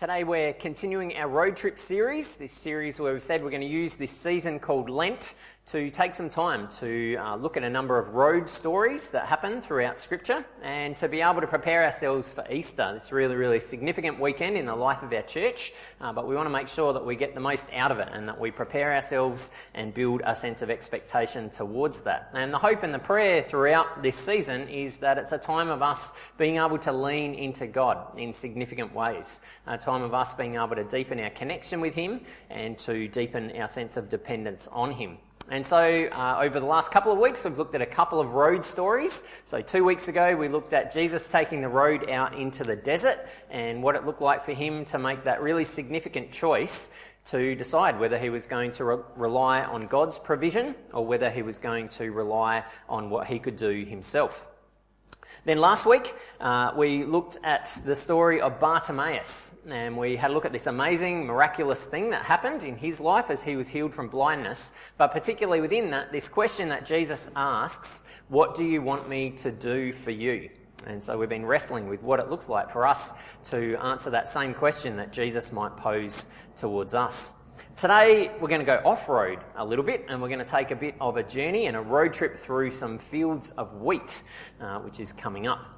Today we're continuing our road trip series, this series where we've said we're going to use this season called Lent to take some time to uh, look at a number of road stories that happen throughout Scripture and to be able to prepare ourselves for Easter. This really, really significant weekend in the life of our church, uh, but we want to make sure that we get the most out of it and that we prepare ourselves and build a sense of expectation towards that. And the hope and the prayer throughout this season is that it's a time of us being able to lean into God in significant ways, a time of us being able to deepen our connection with Him and to deepen our sense of dependence on Him. And so, uh, over the last couple of weeks, we've looked at a couple of road stories. So, two weeks ago, we looked at Jesus taking the road out into the desert and what it looked like for him to make that really significant choice to decide whether he was going to re- rely on God's provision or whether he was going to rely on what he could do himself. Then last week, uh, we looked at the story of Bartimaeus, and we had a look at this amazing, miraculous thing that happened in his life as he was healed from blindness. But particularly within that, this question that Jesus asks, What do you want me to do for you? And so we've been wrestling with what it looks like for us to answer that same question that Jesus might pose towards us. Today, we're going to go off road a little bit and we're going to take a bit of a journey and a road trip through some fields of wheat, uh, which is coming up.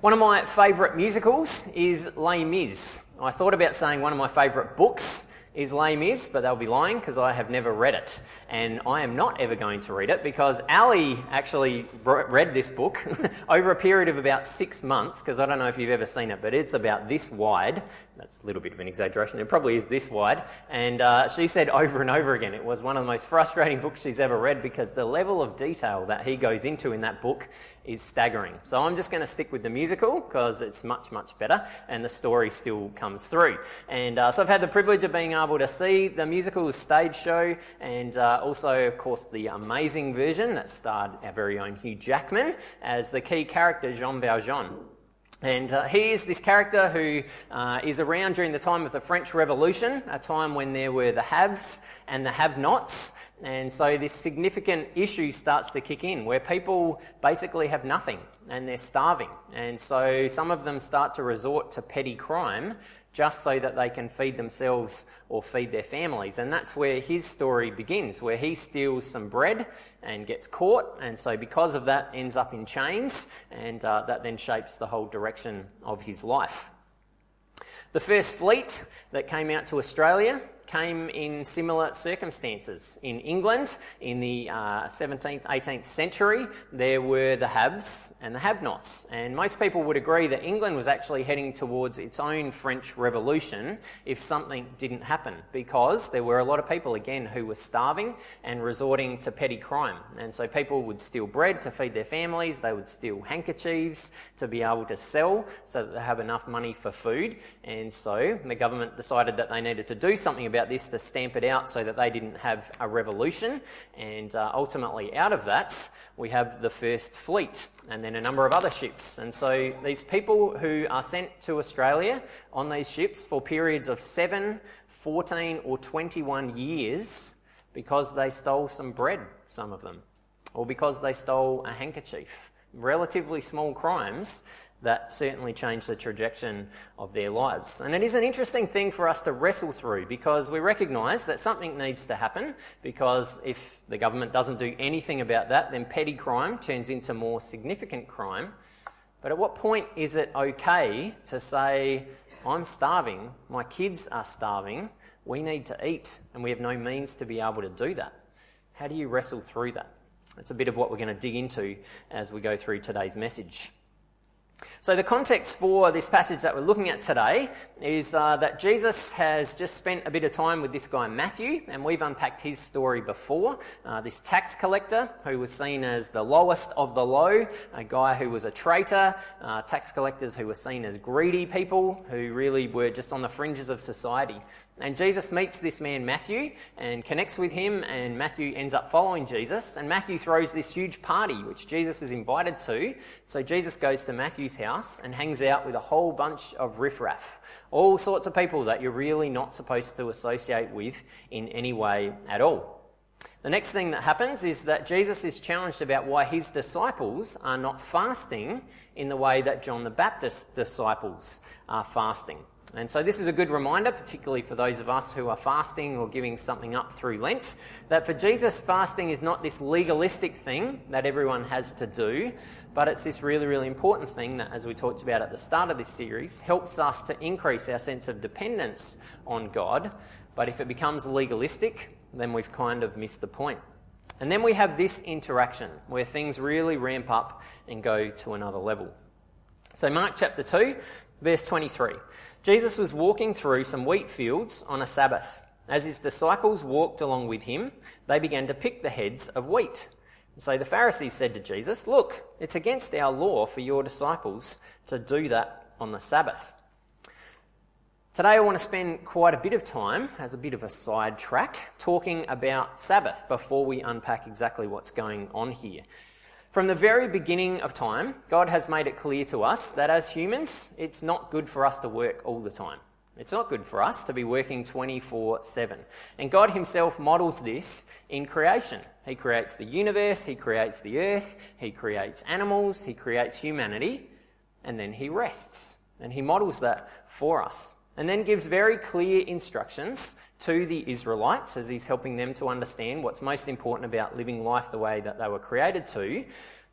One of my favourite musicals is Les Mis. I thought about saying one of my favourite books is Les Mis, but they'll be lying because I have never read it. And I am not ever going to read it because Ali actually read this book over a period of about six months, because I don't know if you've ever seen it, but it's about this wide. That's a little bit of an exaggeration. It probably is this wide. And uh, she said over and over again it was one of the most frustrating books she's ever read because the level of detail that he goes into in that book is staggering. So I'm just going to stick with the musical because it's much, much better and the story still comes through. And uh, so I've had the privilege of being able to see the musical stage show and uh, also, of course, the amazing version that starred our very own Hugh Jackman as the key character, Jean Valjean. And uh, he is this character who uh, is around during the time of the French Revolution, a time when there were the haves and the have nots. And so this significant issue starts to kick in where people basically have nothing and they're starving. And so some of them start to resort to petty crime just so that they can feed themselves or feed their families. And that's where his story begins, where he steals some bread and gets caught, and so because of that, ends up in chains, and uh, that then shapes the whole direction of his life. The first fleet that came out to Australia came in similar circumstances. In England, in the uh, 17th, 18th century, there were the haves and the have nots. And most people would agree that England was actually heading towards its own French Revolution if something didn't happen, because there were a lot of people, again, who were starving and resorting to petty crime. And so people would steal bread to feed their families, they would steal handkerchiefs to be able to sell so that they have enough money for food. And so the government decided that they needed to do something about about this to stamp it out so that they didn't have a revolution. And uh, ultimately, out of that, we have the first fleet and then a number of other ships. And so these people who are sent to Australia on these ships for periods of 7, 14, or 21 years because they stole some bread, some of them, or because they stole a handkerchief. Relatively small crimes that certainly changed the trajectory of their lives. And it is an interesting thing for us to wrestle through because we recognise that something needs to happen because if the government doesn't do anything about that, then petty crime turns into more significant crime. But at what point is it okay to say, I'm starving, my kids are starving, we need to eat, and we have no means to be able to do that? How do you wrestle through that? That's a bit of what we're going to dig into as we go through today's message. So, the context for this passage that we're looking at today is uh, that Jesus has just spent a bit of time with this guy Matthew, and we've unpacked his story before. Uh, this tax collector who was seen as the lowest of the low, a guy who was a traitor, uh, tax collectors who were seen as greedy people who really were just on the fringes of society. And Jesus meets this man, Matthew, and connects with him, and Matthew ends up following Jesus. And Matthew throws this huge party, which Jesus is invited to. So Jesus goes to Matthew's house and hangs out with a whole bunch of riffraff, all sorts of people that you're really not supposed to associate with in any way at all. The next thing that happens is that Jesus is challenged about why his disciples are not fasting in the way that John the Baptist's disciples are fasting. And so, this is a good reminder, particularly for those of us who are fasting or giving something up through Lent, that for Jesus, fasting is not this legalistic thing that everyone has to do, but it's this really, really important thing that, as we talked about at the start of this series, helps us to increase our sense of dependence on God. But if it becomes legalistic, then we've kind of missed the point. And then we have this interaction where things really ramp up and go to another level. So, Mark chapter 2, verse 23. Jesus was walking through some wheat fields on a Sabbath. As his disciples walked along with him, they began to pick the heads of wheat. So the Pharisees said to Jesus, Look, it's against our law for your disciples to do that on the Sabbath. Today, I want to spend quite a bit of time, as a bit of a side track, talking about Sabbath before we unpack exactly what's going on here. From the very beginning of time, God has made it clear to us that as humans, it's not good for us to work all the time. It's not good for us to be working 24 7. And God Himself models this in creation. He creates the universe, He creates the earth, He creates animals, He creates humanity, and then He rests. And He models that for us. And then gives very clear instructions to the Israelites as he's helping them to understand what's most important about living life the way that they were created to,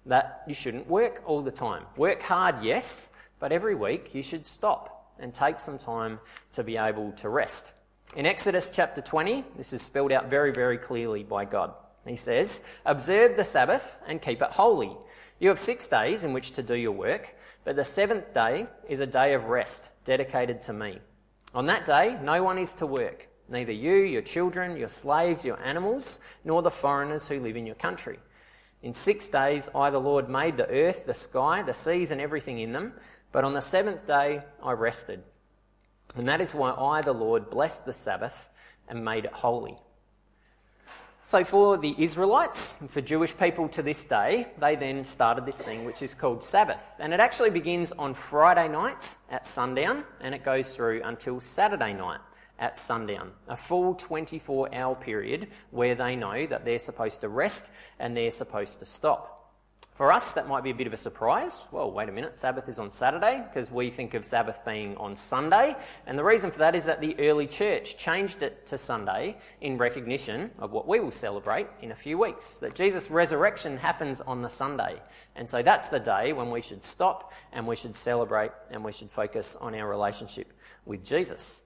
that you shouldn't work all the time. Work hard, yes, but every week you should stop and take some time to be able to rest. In Exodus chapter 20, this is spelled out very, very clearly by God. He says, Observe the Sabbath and keep it holy. You have six days in which to do your work, but the seventh day is a day of rest dedicated to me. On that day, no one is to work neither you, your children, your slaves, your animals, nor the foreigners who live in your country. In six days I, the Lord, made the earth, the sky, the seas, and everything in them, but on the seventh day I rested. And that is why I, the Lord, blessed the Sabbath and made it holy. So, for the Israelites, for Jewish people to this day, they then started this thing which is called Sabbath. And it actually begins on Friday night at sundown and it goes through until Saturday night at sundown, a full 24 hour period where they know that they're supposed to rest and they're supposed to stop. For us, that might be a bit of a surprise. Well, wait a minute, Sabbath is on Saturday because we think of Sabbath being on Sunday. And the reason for that is that the early church changed it to Sunday in recognition of what we will celebrate in a few weeks that Jesus' resurrection happens on the Sunday. And so that's the day when we should stop and we should celebrate and we should focus on our relationship with Jesus.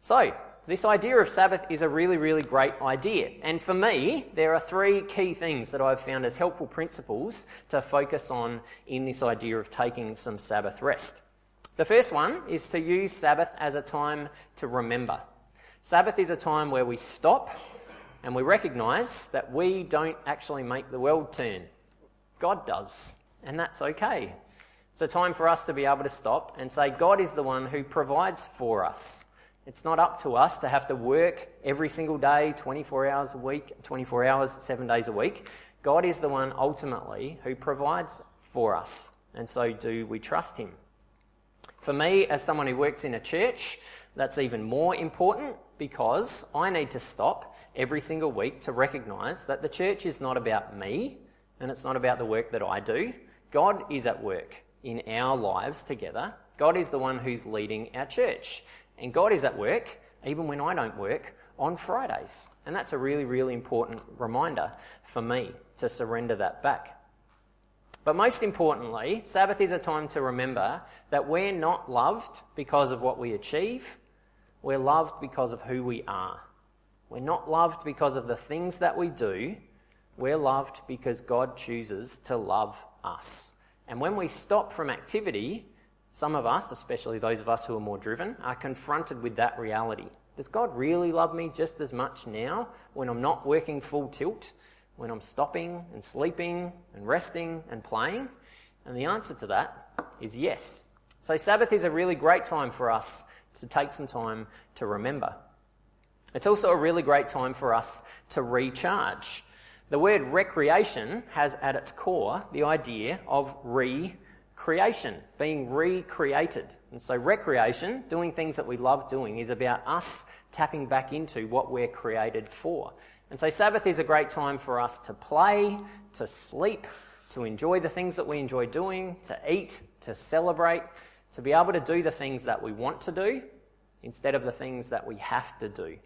So, this idea of Sabbath is a really, really great idea. And for me, there are three key things that I've found as helpful principles to focus on in this idea of taking some Sabbath rest. The first one is to use Sabbath as a time to remember. Sabbath is a time where we stop and we recognize that we don't actually make the world turn. God does, and that's okay. It's a time for us to be able to stop and say, God is the one who provides for us. It's not up to us to have to work every single day, 24 hours a week, 24 hours, seven days a week. God is the one ultimately who provides for us. And so do we trust Him. For me, as someone who works in a church, that's even more important because I need to stop every single week to recognize that the church is not about me and it's not about the work that I do. God is at work in our lives together. God is the one who's leading our church. And God is at work, even when I don't work, on Fridays. And that's a really, really important reminder for me to surrender that back. But most importantly, Sabbath is a time to remember that we're not loved because of what we achieve, we're loved because of who we are. We're not loved because of the things that we do, we're loved because God chooses to love us. And when we stop from activity, some of us, especially those of us who are more driven, are confronted with that reality. Does God really love me just as much now when I'm not working full tilt, when I'm stopping and sleeping and resting and playing? And the answer to that is yes. So, Sabbath is a really great time for us to take some time to remember. It's also a really great time for us to recharge. The word recreation has at its core the idea of re creation, being recreated. And so, recreation, doing things that we love doing, is about us tapping back into what we're created for. And so, Sabbath is a great time for us to play, to sleep, to enjoy the things that we enjoy doing, to eat, to celebrate, to be able to do the things that we want to do instead of the things that we have to do.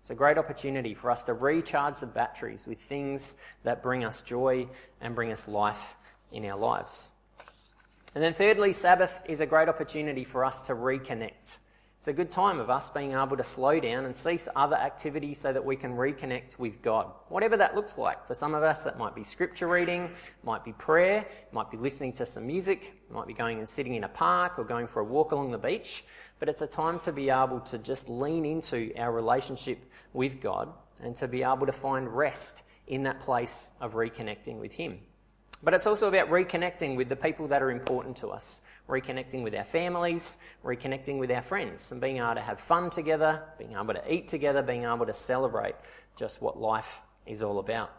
It's a great opportunity for us to recharge the batteries with things that bring us joy and bring us life in our lives. And then, thirdly, Sabbath is a great opportunity for us to reconnect. It's a good time of us being able to slow down and cease other activities so that we can reconnect with God. Whatever that looks like. For some of us, that might be scripture reading, might be prayer, might be listening to some music, might be going and sitting in a park or going for a walk along the beach. But it's a time to be able to just lean into our relationship with God and to be able to find rest in that place of reconnecting with Him. But it's also about reconnecting with the people that are important to us, reconnecting with our families, reconnecting with our friends, and being able to have fun together, being able to eat together, being able to celebrate just what life is all about.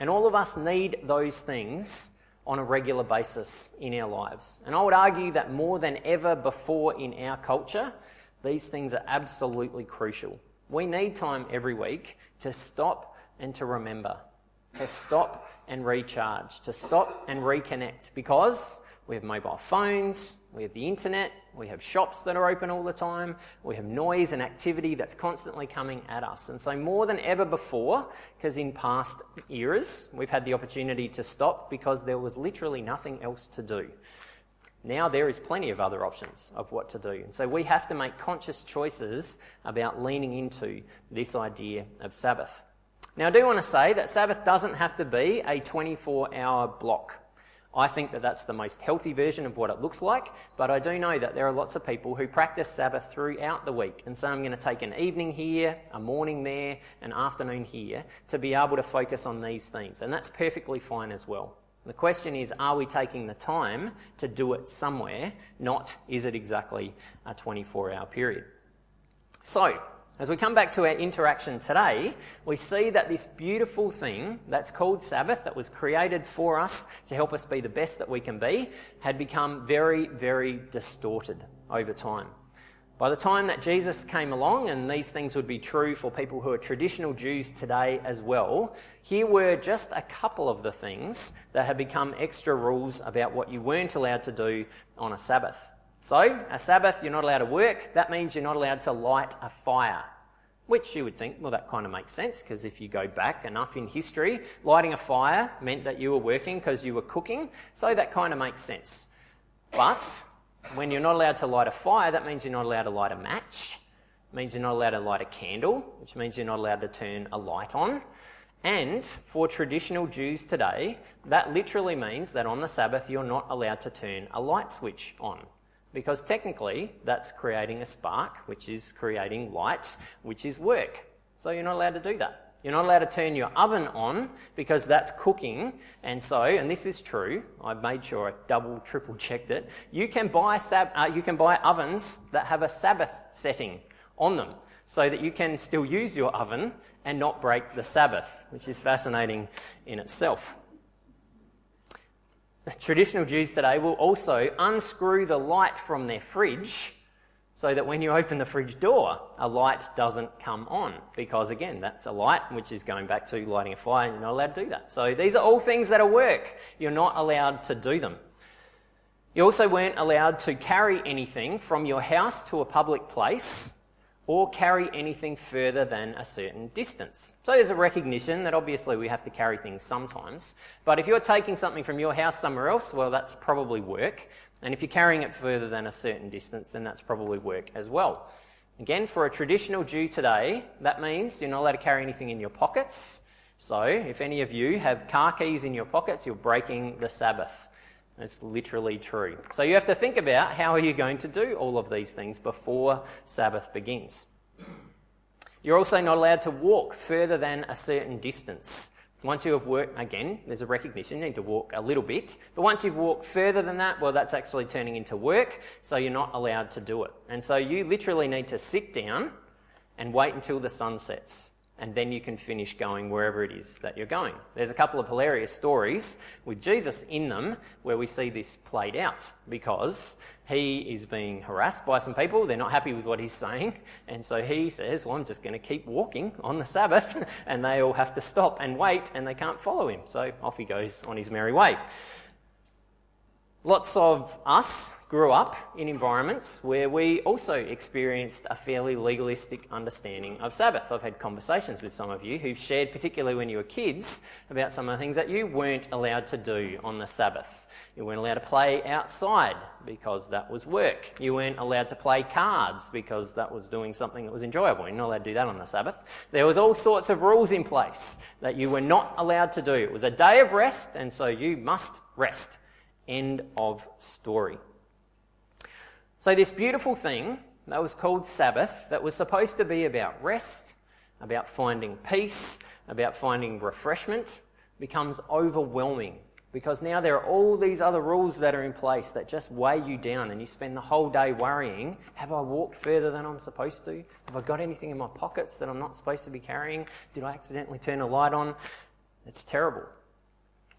And all of us need those things on a regular basis in our lives. And I would argue that more than ever before in our culture, these things are absolutely crucial. We need time every week to stop and to remember, to stop and recharge, to stop and reconnect because we have mobile phones, we have the internet, we have shops that are open all the time, we have noise and activity that's constantly coming at us. And so, more than ever before, because in past eras we've had the opportunity to stop because there was literally nothing else to do. Now there is plenty of other options of what to do. And so we have to make conscious choices about leaning into this idea of Sabbath. Now, I do want to say that Sabbath doesn't have to be a 24 hour block. I think that that's the most healthy version of what it looks like, but I do know that there are lots of people who practice Sabbath throughout the week. And so I'm going to take an evening here, a morning there, an afternoon here to be able to focus on these themes. And that's perfectly fine as well. The question is, are we taking the time to do it somewhere? Not, is it exactly a 24 hour period? So, as we come back to our interaction today, we see that this beautiful thing that's called Sabbath, that was created for us to help us be the best that we can be, had become very, very distorted over time. By the time that Jesus came along, and these things would be true for people who are traditional Jews today as well, here were just a couple of the things that had become extra rules about what you weren't allowed to do on a Sabbath. So, a Sabbath, you're not allowed to work. That means you're not allowed to light a fire. Which you would think, well, that kind of makes sense because if you go back enough in history, lighting a fire meant that you were working because you were cooking. So that kind of makes sense. But when you're not allowed to light a fire, that means you're not allowed to light a match. It means you're not allowed to light a candle, which means you're not allowed to turn a light on. And for traditional Jews today, that literally means that on the Sabbath you're not allowed to turn a light switch on. Because technically, that's creating a spark, which is creating light, which is work. So you're not allowed to do that. You're not allowed to turn your oven on because that's cooking. And so, and this is true, I made sure I double, triple checked it. You can buy, sab- uh, you can buy ovens that have a Sabbath setting on them so that you can still use your oven and not break the Sabbath, which is fascinating in itself. Traditional Jews today will also unscrew the light from their fridge so that when you open the fridge door, a light doesn't come on. Because again, that's a light, which is going back to lighting a fire, and you're not allowed to do that. So these are all things that are work. You're not allowed to do them. You also weren't allowed to carry anything from your house to a public place or carry anything further than a certain distance. So there's a recognition that obviously we have to carry things sometimes. But if you're taking something from your house somewhere else, well, that's probably work. And if you're carrying it further than a certain distance, then that's probably work as well. Again, for a traditional Jew today, that means you're not allowed to carry anything in your pockets. So if any of you have car keys in your pockets, you're breaking the Sabbath. It's literally true. So you have to think about how are you going to do all of these things before Sabbath begins. You're also not allowed to walk further than a certain distance. Once you have worked, again, there's a recognition, you need to walk a little bit. But once you've walked further than that, well, that's actually turning into work, so you're not allowed to do it. And so you literally need to sit down and wait until the sun sets. And then you can finish going wherever it is that you're going. There's a couple of hilarious stories with Jesus in them where we see this played out because he is being harassed by some people. They're not happy with what he's saying. And so he says, Well, I'm just going to keep walking on the Sabbath. and they all have to stop and wait and they can't follow him. So off he goes on his merry way. Lots of us grew up in environments where we also experienced a fairly legalistic understanding of Sabbath. I've had conversations with some of you who've shared, particularly when you were kids, about some of the things that you weren't allowed to do on the Sabbath. You weren't allowed to play outside because that was work. You weren't allowed to play cards because that was doing something that was enjoyable. You're not allowed to do that on the Sabbath. There was all sorts of rules in place that you were not allowed to do. It was a day of rest, and so you must rest. End of story. So, this beautiful thing that was called Sabbath, that was supposed to be about rest, about finding peace, about finding refreshment, becomes overwhelming because now there are all these other rules that are in place that just weigh you down and you spend the whole day worrying have I walked further than I'm supposed to? Have I got anything in my pockets that I'm not supposed to be carrying? Did I accidentally turn a light on? It's terrible.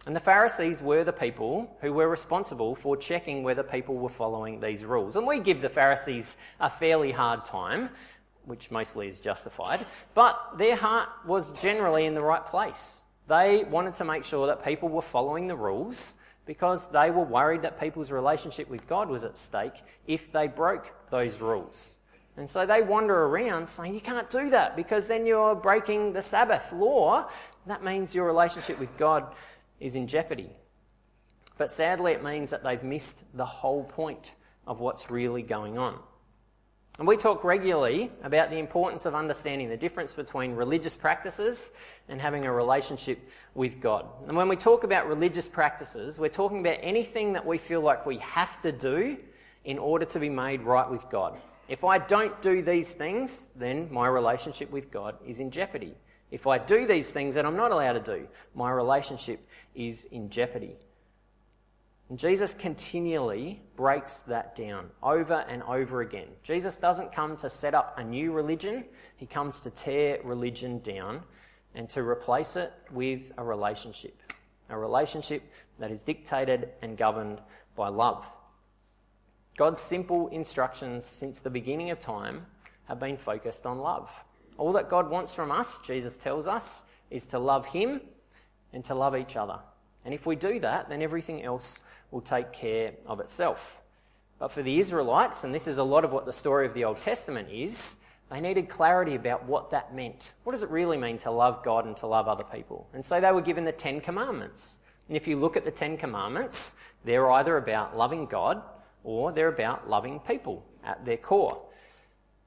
And the Pharisees were the people who were responsible for checking whether people were following these rules. And we give the Pharisees a fairly hard time, which mostly is justified, but their heart was generally in the right place. They wanted to make sure that people were following the rules because they were worried that people's relationship with God was at stake if they broke those rules. And so they wander around saying, You can't do that because then you're breaking the Sabbath law. That means your relationship with God is in jeopardy. But sadly, it means that they've missed the whole point of what's really going on. And we talk regularly about the importance of understanding the difference between religious practices and having a relationship with God. And when we talk about religious practices, we're talking about anything that we feel like we have to do in order to be made right with God. If I don't do these things, then my relationship with God is in jeopardy. If I do these things that I'm not allowed to do, my relationship is in jeopardy. And Jesus continually breaks that down over and over again. Jesus doesn't come to set up a new religion, he comes to tear religion down and to replace it with a relationship. A relationship that is dictated and governed by love. God's simple instructions since the beginning of time have been focused on love. All that God wants from us, Jesus tells us, is to love Him and to love each other. And if we do that, then everything else will take care of itself. But for the Israelites, and this is a lot of what the story of the Old Testament is, they needed clarity about what that meant. What does it really mean to love God and to love other people? And so they were given the Ten Commandments. And if you look at the Ten Commandments, they're either about loving God or they're about loving people at their core.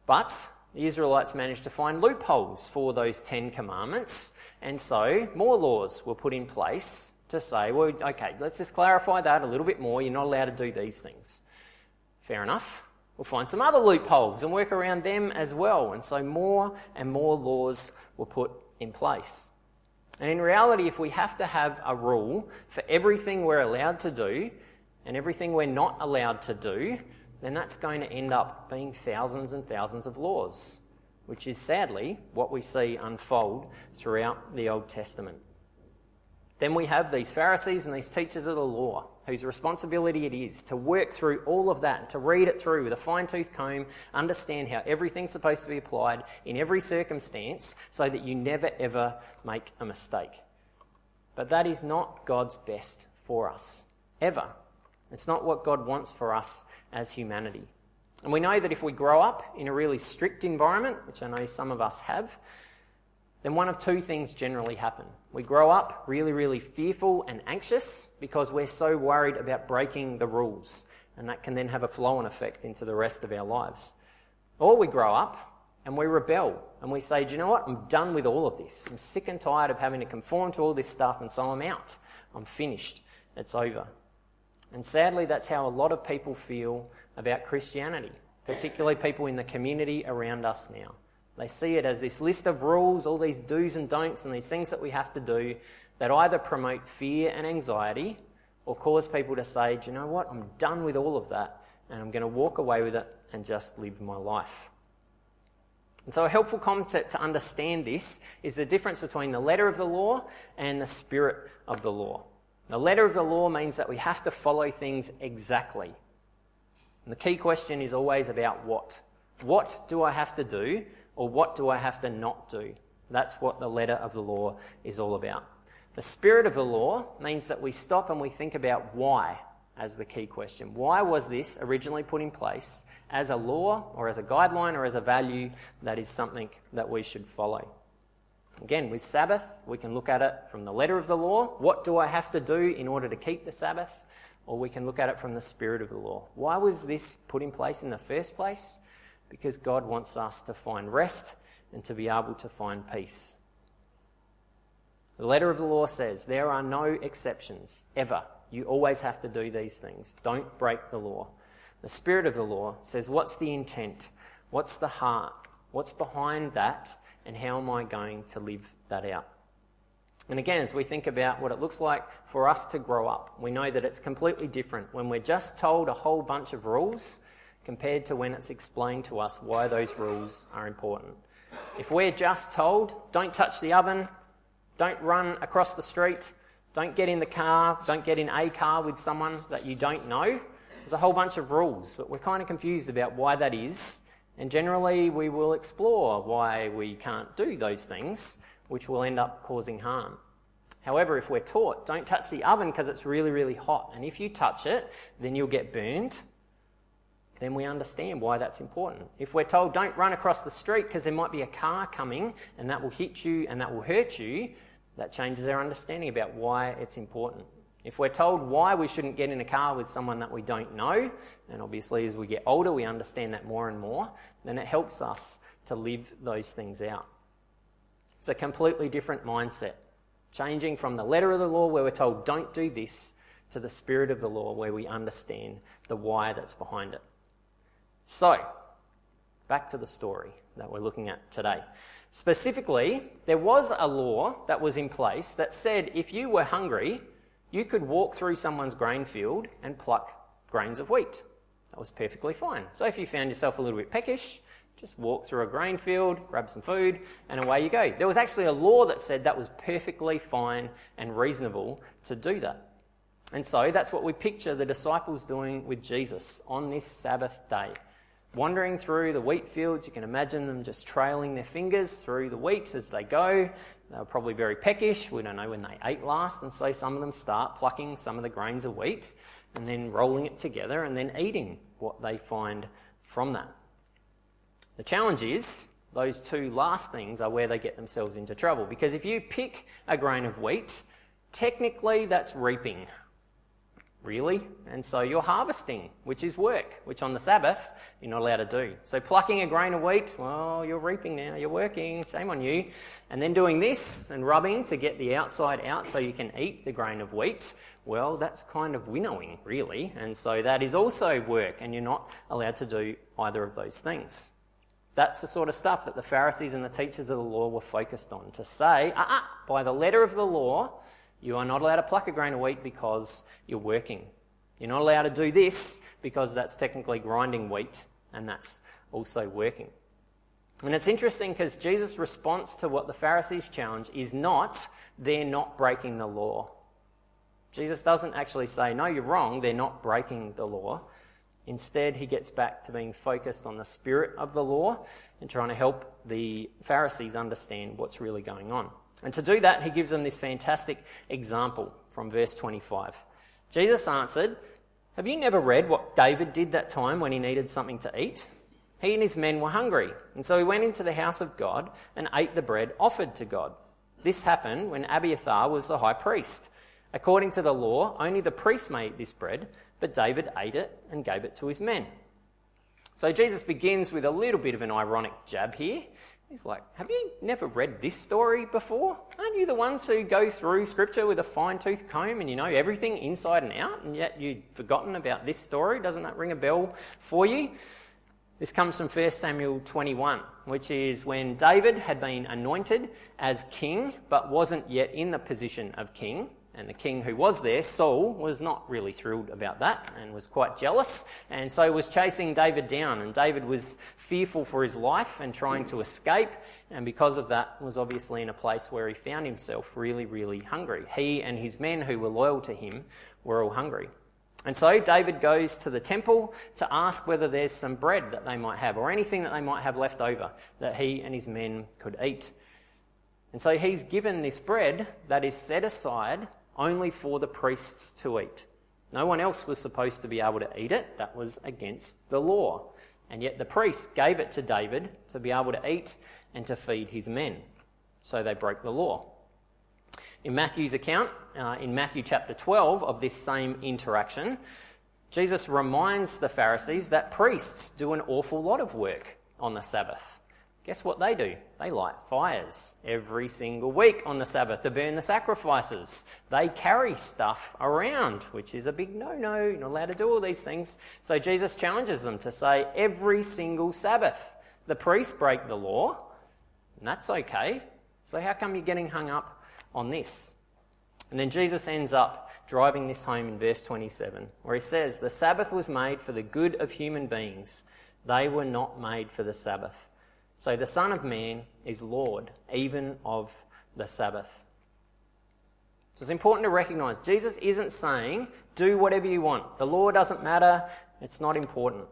But the Israelites managed to find loopholes for those Ten Commandments, and so more laws were put in place to say, well, okay, let's just clarify that a little bit more. You're not allowed to do these things. Fair enough. We'll find some other loopholes and work around them as well. And so more and more laws were put in place. And in reality, if we have to have a rule for everything we're allowed to do and everything we're not allowed to do, then that's going to end up being thousands and thousands of laws, which is sadly what we see unfold throughout the Old Testament. Then we have these Pharisees and these teachers of the law whose responsibility it is to work through all of that, to read it through with a fine tooth comb, understand how everything's supposed to be applied in every circumstance so that you never ever make a mistake. But that is not God's best for us, ever. It's not what God wants for us as humanity. And we know that if we grow up in a really strict environment, which I know some of us have, then one of two things generally happen. We grow up really, really fearful and anxious because we're so worried about breaking the rules, and that can then have a flow on effect into the rest of our lives. Or we grow up and we rebel and we say, Do you know what? I'm done with all of this. I'm sick and tired of having to conform to all this stuff, and so I'm out. I'm finished. It's over. And sadly, that's how a lot of people feel about Christianity, particularly people in the community around us now. They see it as this list of rules, all these do's and don'ts, and these things that we have to do that either promote fear and anxiety or cause people to say, Do you know what? I'm done with all of that and I'm going to walk away with it and just live my life. And so, a helpful concept to understand this is the difference between the letter of the law and the spirit of the law. The letter of the law means that we have to follow things exactly. And the key question is always about what. What do I have to do, or what do I have to not do? That's what the letter of the law is all about. The spirit of the law means that we stop and we think about why as the key question. Why was this originally put in place as a law or as a guideline or as a value that is something that we should follow? Again, with Sabbath, we can look at it from the letter of the law. What do I have to do in order to keep the Sabbath? Or we can look at it from the spirit of the law. Why was this put in place in the first place? Because God wants us to find rest and to be able to find peace. The letter of the law says there are no exceptions ever you always have to do these things. Don't break the law. The spirit of the law says, What's the intent? What's the heart? What's behind that? And how am I going to live that out? And again, as we think about what it looks like for us to grow up, we know that it's completely different when we're just told a whole bunch of rules compared to when it's explained to us why those rules are important. If we're just told, don't touch the oven, don't run across the street, don't get in the car, don't get in a car with someone that you don't know. There's a whole bunch of rules, but we're kind of confused about why that is. And generally, we will explore why we can't do those things, which will end up causing harm. However, if we're taught, don't touch the oven because it's really, really hot, and if you touch it, then you'll get burned, then we understand why that's important. If we're told, don't run across the street because there might be a car coming and that will hit you and that will hurt you, that changes our understanding about why it's important. If we're told why we shouldn't get in a car with someone that we don't know, and obviously as we get older we understand that more and more, then it helps us to live those things out. It's a completely different mindset. Changing from the letter of the law where we're told don't do this to the spirit of the law where we understand the why that's behind it. So, back to the story that we're looking at today. Specifically, there was a law that was in place that said if you were hungry, you could walk through someone's grain field and pluck grains of wheat. That was perfectly fine. So if you found yourself a little bit peckish, just walk through a grain field, grab some food, and away you go. There was actually a law that said that was perfectly fine and reasonable to do that. And so that's what we picture the disciples doing with Jesus on this Sabbath day wandering through the wheat fields. You can imagine them just trailing their fingers through the wheat as they go. They were probably very peckish. We don't know when they ate last. And so some of them start plucking some of the grains of wheat and then rolling it together and then eating what they find from that. The challenge is those two last things are where they get themselves into trouble. Because if you pick a grain of wheat, technically that's reaping. Really? And so you're harvesting, which is work, which on the Sabbath you're not allowed to do. So plucking a grain of wheat, well, you're reaping now, you're working, shame on you. And then doing this and rubbing to get the outside out so you can eat the grain of wheat, well, that's kind of winnowing, really. And so that is also work, and you're not allowed to do either of those things. That's the sort of stuff that the Pharisees and the teachers of the law were focused on to say, ah, uh-uh, by the letter of the law, you are not allowed to pluck a grain of wheat because you're working. You're not allowed to do this because that's technically grinding wheat and that's also working. And it's interesting because Jesus' response to what the Pharisees challenge is not, they're not breaking the law. Jesus doesn't actually say, no, you're wrong, they're not breaking the law. Instead, he gets back to being focused on the spirit of the law and trying to help the Pharisees understand what's really going on. And to do that, he gives them this fantastic example from verse 25. Jesus answered, Have you never read what David did that time when he needed something to eat? He and his men were hungry, and so he went into the house of God and ate the bread offered to God. This happened when Abiathar was the high priest. According to the law, only the priest may eat this bread, but David ate it and gave it to his men. So Jesus begins with a little bit of an ironic jab here. He's like, Have you never read this story before? Aren't you the ones who go through scripture with a fine tooth comb and you know everything inside and out, and yet you'd forgotten about this story? Doesn't that ring a bell for you? This comes from 1 Samuel 21, which is when David had been anointed as king but wasn't yet in the position of king. And the king who was there, Saul, was not really thrilled about that and was quite jealous, and so was chasing David down. And David was fearful for his life and trying to escape, and because of that, was obviously in a place where he found himself really, really hungry. He and his men who were loyal to him were all hungry. And so David goes to the temple to ask whether there's some bread that they might have or anything that they might have left over that he and his men could eat. And so he's given this bread that is set aside only for the priests to eat. No one else was supposed to be able to eat it. That was against the law. And yet the priests gave it to David to be able to eat and to feed his men. So they broke the law. In Matthew's account, uh, in Matthew chapter 12, of this same interaction, Jesus reminds the Pharisees that priests do an awful lot of work on the Sabbath. Guess what they do? They light fires every single week on the Sabbath to burn the sacrifices. They carry stuff around, which is a big no no. You're not allowed to do all these things. So Jesus challenges them to say every single Sabbath. The priests break the law, and that's okay. So how come you're getting hung up on this? And then Jesus ends up driving this home in verse 27, where he says, The Sabbath was made for the good of human beings, they were not made for the Sabbath. So the Son of Man is Lord, even of the Sabbath. So it's important to recognize Jesus isn't saying, do whatever you want. The law doesn't matter, it's not important.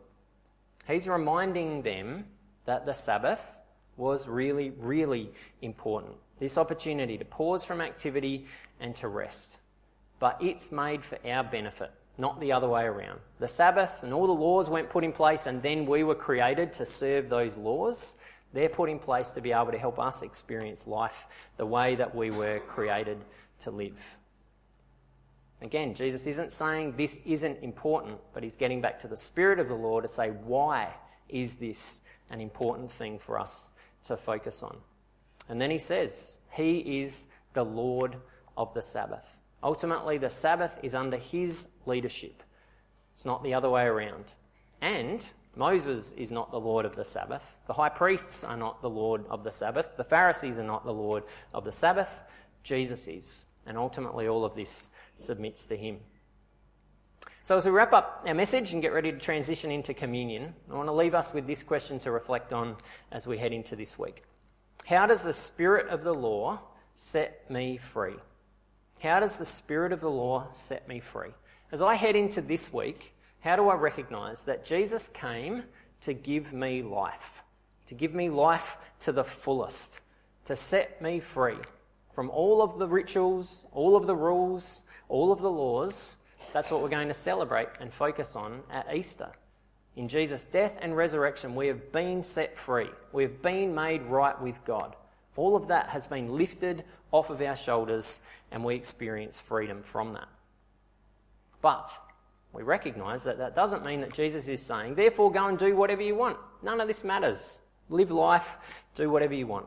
He's reminding them that the Sabbath was really, really important. This opportunity to pause from activity and to rest. But it's made for our benefit, not the other way around. The Sabbath and all the laws weren't put in place, and then we were created to serve those laws. They're put in place to be able to help us experience life the way that we were created to live. Again, Jesus isn't saying this isn't important, but he's getting back to the Spirit of the law to say, why is this an important thing for us to focus on? And then he says, He is the Lord of the Sabbath. Ultimately, the Sabbath is under His leadership. It's not the other way around. And Moses is not the Lord of the Sabbath. The high priests are not the Lord of the Sabbath. The Pharisees are not the Lord of the Sabbath. Jesus is. And ultimately, all of this submits to him. So, as we wrap up our message and get ready to transition into communion, I want to leave us with this question to reflect on as we head into this week How does the Spirit of the law set me free? How does the Spirit of the law set me free? As I head into this week, how do I recognize that Jesus came to give me life? To give me life to the fullest, to set me free from all of the rituals, all of the rules, all of the laws. That's what we're going to celebrate and focus on at Easter. In Jesus' death and resurrection, we have been set free. We have been made right with God. All of that has been lifted off of our shoulders, and we experience freedom from that. But we recognize that that doesn't mean that Jesus is saying, therefore go and do whatever you want. None of this matters. Live life, do whatever you want.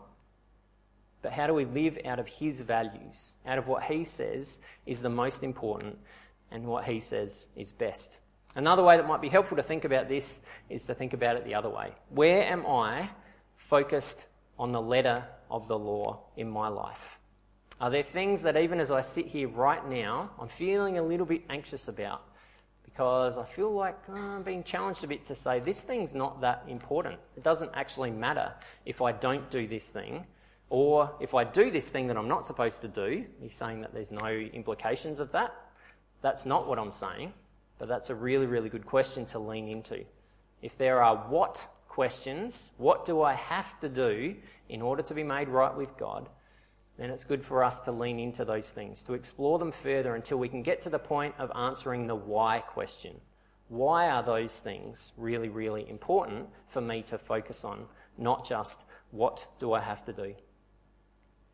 But how do we live out of his values, out of what he says is the most important and what he says is best? Another way that might be helpful to think about this is to think about it the other way. Where am I focused on the letter of the law in my life? Are there things that even as I sit here right now, I'm feeling a little bit anxious about? Because I feel like uh, I'm being challenged a bit to say this thing's not that important. It doesn't actually matter if I don't do this thing, or if I do this thing that I'm not supposed to do. You're saying that there's no implications of that. That's not what I'm saying, but that's a really, really good question to lean into. If there are what questions, what do I have to do in order to be made right with God? Then it's good for us to lean into those things, to explore them further until we can get to the point of answering the why question. Why are those things really, really important for me to focus on, not just what do I have to do?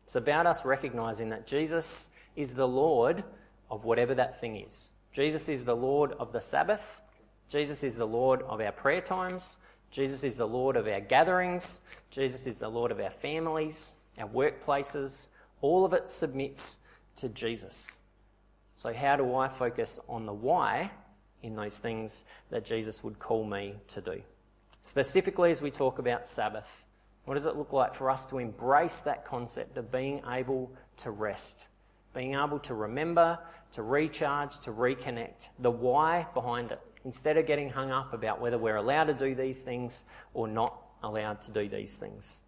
It's about us recognizing that Jesus is the Lord of whatever that thing is. Jesus is the Lord of the Sabbath. Jesus is the Lord of our prayer times. Jesus is the Lord of our gatherings. Jesus is the Lord of our families our workplaces, all of it submits to Jesus. So, how do I focus on the why in those things that Jesus would call me to do? Specifically, as we talk about Sabbath, what does it look like for us to embrace that concept of being able to rest? being able to remember, to recharge, to reconnect, the why behind it, instead of getting hung up about whether we're allowed to do these things or not allowed to do these things.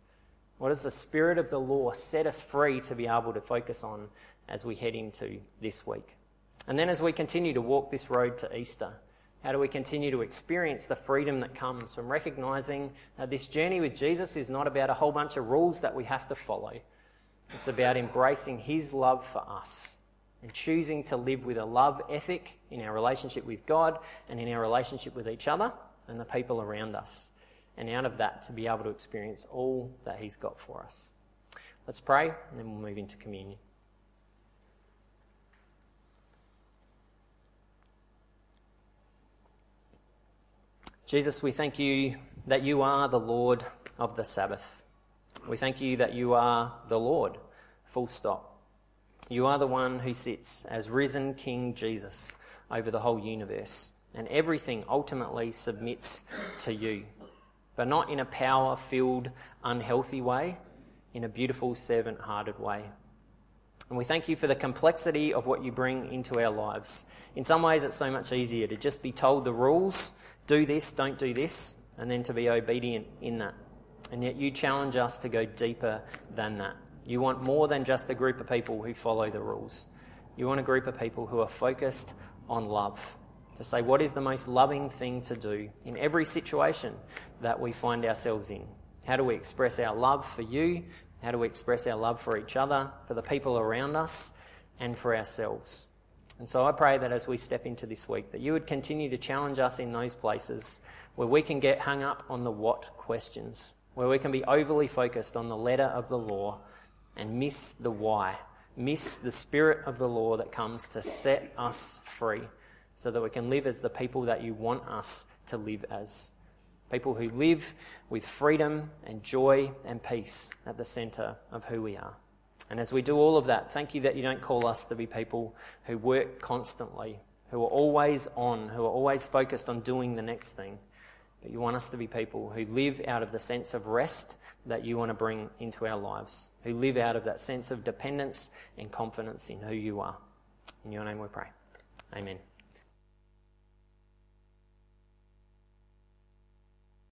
What does the Spirit of the law set us free to be able to focus on as we head into this week? And then as we continue to walk this road to Easter, how do we continue to experience the freedom that comes from recognizing that this journey with Jesus is not about a whole bunch of rules that we have to follow? It's about embracing His love for us and choosing to live with a love ethic in our relationship with God and in our relationship with each other and the people around us. And out of that, to be able to experience all that He's got for us. Let's pray and then we'll move into communion. Jesus, we thank you that you are the Lord of the Sabbath. We thank you that you are the Lord, full stop. You are the one who sits as risen King Jesus over the whole universe, and everything ultimately submits to you, but not in a power filled, unhealthy way, in a beautiful, servant hearted way. And we thank you for the complexity of what you bring into our lives. In some ways, it's so much easier to just be told the rules do this, don't do this, and then to be obedient in that. And yet you challenge us to go deeper than that. You want more than just a group of people who follow the rules. You want a group of people who are focused on love. To say, what is the most loving thing to do in every situation that we find ourselves in? How do we express our love for you? How do we express our love for each other, for the people around us, and for ourselves? And so I pray that as we step into this week, that you would continue to challenge us in those places where we can get hung up on the what questions, where we can be overly focused on the letter of the law and miss the why, miss the spirit of the law that comes to set us free so that we can live as the people that you want us to live as. People who live with freedom and joy and peace at the centre of who we are. And as we do all of that, thank you that you don't call us to be people who work constantly, who are always on, who are always focused on doing the next thing. But you want us to be people who live out of the sense of rest that you want to bring into our lives, who live out of that sense of dependence and confidence in who you are. In your name we pray. Amen.